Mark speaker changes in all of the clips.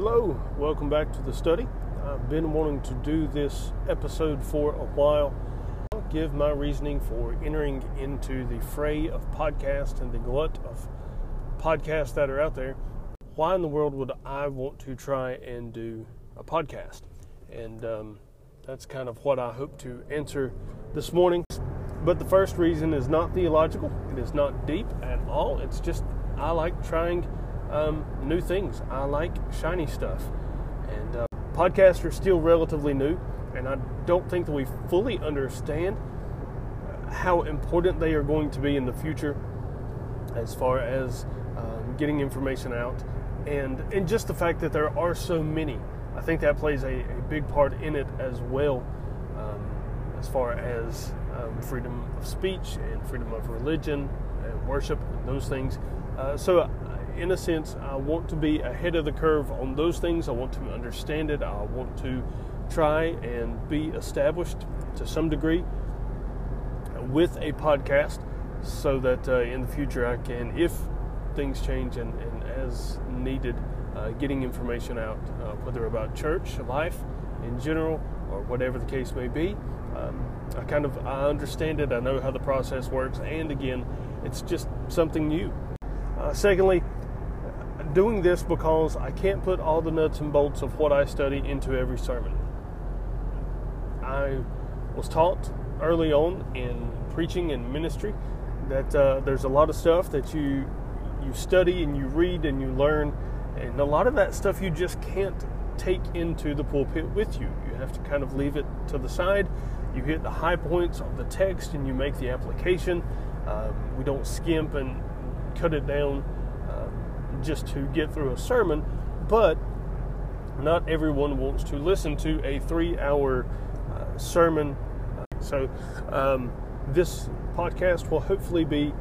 Speaker 1: Hello, welcome back to the study. I've been wanting to do this episode for a while. I'll give my reasoning for entering into the fray of podcasts and the glut of podcasts that are out there. Why in the world would I want to try and do a podcast? And um, that's kind of what I hope to answer this morning. But the first reason is not theological, it is not deep at all. It's just I like trying um, new things. I like shiny stuff. And uh, podcasts are still relatively new, and I don't think that we fully understand how important they are going to be in the future as far as um, getting information out. And, and just the fact that there are so many, I think that plays a, a big part in it as well, um, as far as um, freedom of speech and freedom of religion and worship and those things. Uh, so in a sense, I want to be ahead of the curve on those things. I want to understand it. I want to try and be established to some degree with a podcast so that uh, in the future I can, if things change and, and as needed, uh, getting information out, uh, whether about church, life in general, or whatever the case may be. Um, I kind of I understand it. I know how the process works, and again, it's just something new. Uh, doing this because I can't put all the nuts and bolts of what I study into every sermon. I was taught early on in preaching and ministry that uh, there's a lot of stuff that you you study and you read and you learn, and a lot of that stuff you just can't take into the pulpit with you. You have to kind of leave it to the side. You hit the high points of the text and you make the application. Um, we don't skimp and cut it down just to get through a sermon, but not everyone wants to listen to a three hour uh, sermon. So, um, this podcast will hopefully be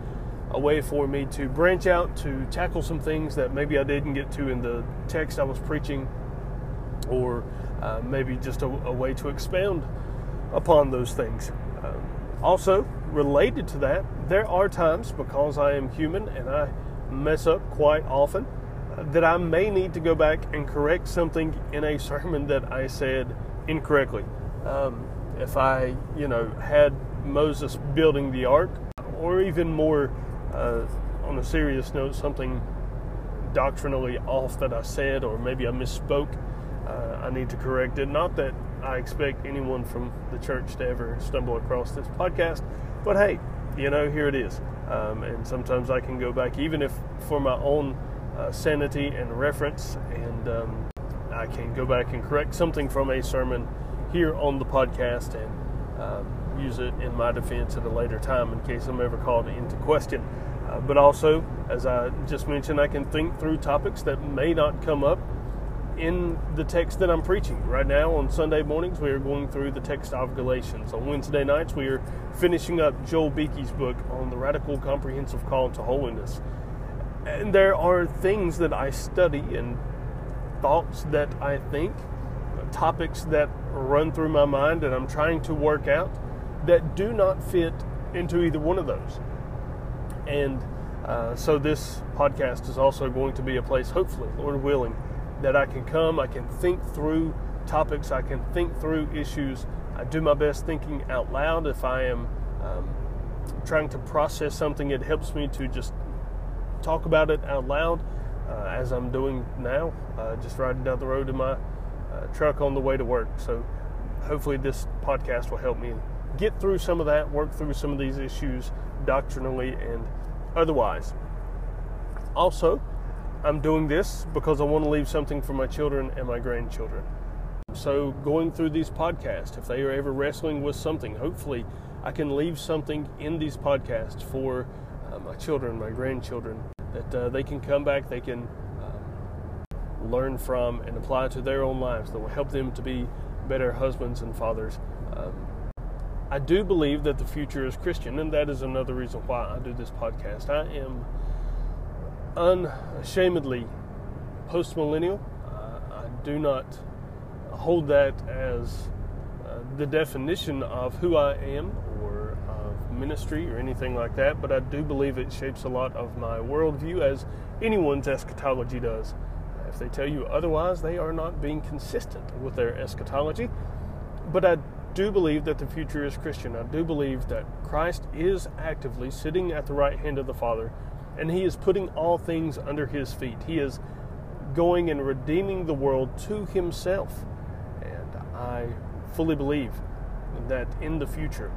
Speaker 1: a way for me to branch out to tackle some things that maybe I didn't get to in the text I was preaching, or uh, maybe just a, a, way to expound upon those things. Um, also, related to that, there are times because I am human and I mess up quite often that I may need to go back and correct something in a sermon that I said incorrectly. Um, if I, you know, had Moses building the ark, or even more uh, on a serious note, something doctrinally off that I said, or maybe I misspoke, uh, I need to correct it. Not that I expect anyone from the church to ever stumble across this podcast, but hey, you know, here it is. Um, and sometimes I can go back, even if for my own uh, sanity and reference, and um, I can go back and correct something from a sermon here on the podcast and um, use it in my defense at a later time in case I'm ever called into question. Uh, but also, as I just mentioned, I can think through topics that may not come up in the text that I'm preaching. Right now, on Sunday mornings, we are going through the text of Galatians. On Wednesday nights, we are finishing up Joel Beeke's book on the radical comprehensive call to holiness. And there are things that I study and thoughts that I think, topics that run through my mind and I'm trying to work out that do not fit into either one of those. And uh, so this podcast is also going to be a place, hopefully, Lord willing, that I can come, I can think through topics, I can think through issues. I do my best thinking out loud. If I am um, trying to process something, it helps me to just talk about it out loud, uh, as I'm doing now, uh, just riding down the road in my uh, truck on the way to work. So, hopefully, this podcast will help me get through some of that, work through some of these issues doctrinally and otherwise. Also, I'm doing this because I want to leave something for my children and my grandchildren. So, going through these podcasts, if they are ever wrestling with something, hopefully I can leave something in these podcasts for uh, my children, my grandchildren, that uh, they can come back, they can um, learn from, and apply to their own lives that will help them to be better husbands and fathers. Um, I do believe that the future is Christian, and that is another reason why I do this podcast. I am unashamedly postmillennial. Uh, I do not hold that as uh, the definition of who I am or of ministry or anything like that, but I do believe it shapes a lot of my worldview as anyone's eschatology does. If they tell you otherwise, they are not being consistent with their eschatology. But I do believe that the future is Christian. I do believe that Christ is actively sitting at the right hand of the Father, and He is putting all things under His feet. He is going and redeeming the world to Himself. And I fully believe that in the future,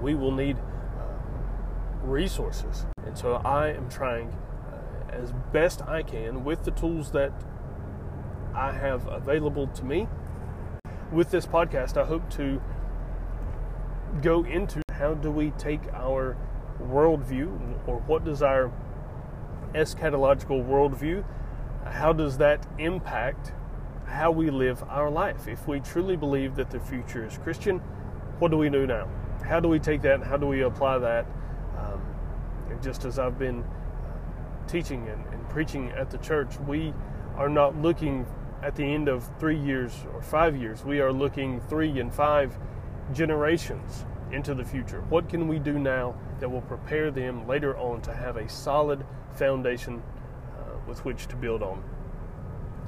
Speaker 1: we will need uh, resources. And so I am trying uh, as best I can with the tools that I have available to me. With this podcast, I hope to go into how do we take our worldview or what does our eschatological worldview, how does that impact how we live our life? If we truly believe that the future is Christian, what do we do now? how do we take that and how do we apply that? Um, and just as I've been uh, teaching and, and preaching at the church, we are not looking at the end of three years or five years. We are looking three and five generations into the future. What can we do now that will prepare them later on to have a solid foundation uh, with which to build on?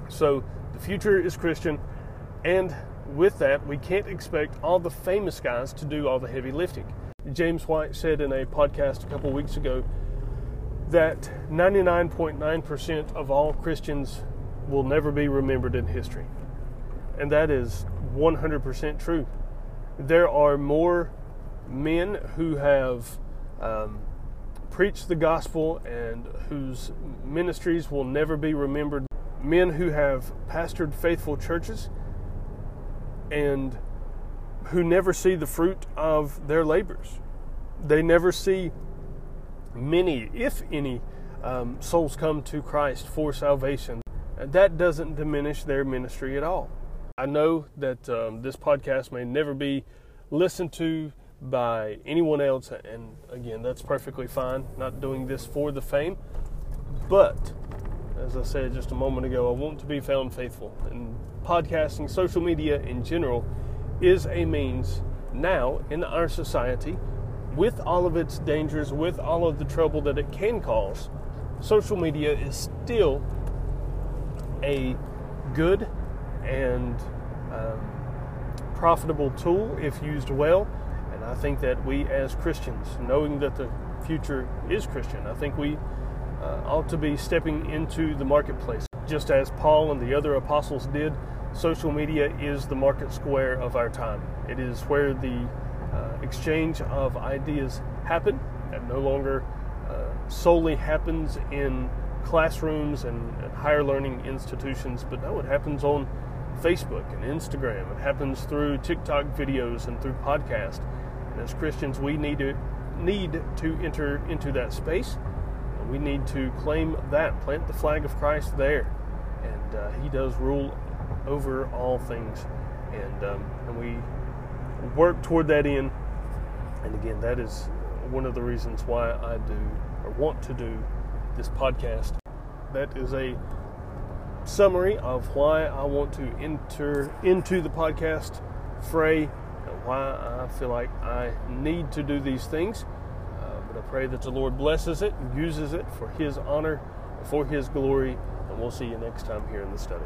Speaker 1: So the future is Christian, and with that, we can't expect all the famous guys to do all the heavy lifting. James White said in a podcast a couple weeks ago that 99.9% of all Christians will never be remembered in history. And that is 100% true. There are more men who have um, preached the gospel and whose ministries will never be remembered, men who have pastored faithful churches and who never see the fruit of their labors. They never see many, if any, um, souls come to Christ for salvation. That doesn't diminish their ministry at all. I know that um, this podcast may never be listened to by anyone else, and again, that's perfectly fine. Not doing this for the fame, but as I said just a moment ago, I want to be found faithful. And podcasting, social media in general, is a means now in our society, with all of its dangers, with all of the trouble that it can cause, social media is still a good and um, profitable tool if used well. I think that we as Christians, knowing that the future is Christian, I think we uh, ought to be stepping into the marketplace. Just as Paul and the other apostles did, social media is the market square of our time. It is where the uh, exchange of ideas happen and no longer uh, solely happens in classrooms and, and, higher learning institutions, but no, it happens on Facebook and Instagram. It happens through TikTok videos and through podcasts. As Christians, we need to need to enter into that space we need to claim that, plant the flag of Christ there. And uh, He does rule over all things. And, um, and we work toward that end. And again, that is one of the reasons why I do or want to do this podcast. That is a summary of why I want to enter into the podcast fray why I feel like I need to do these things. Uh, but I pray that the Lord blesses it and uses it for His honor, for His glory, and we'll see you next time here in the study.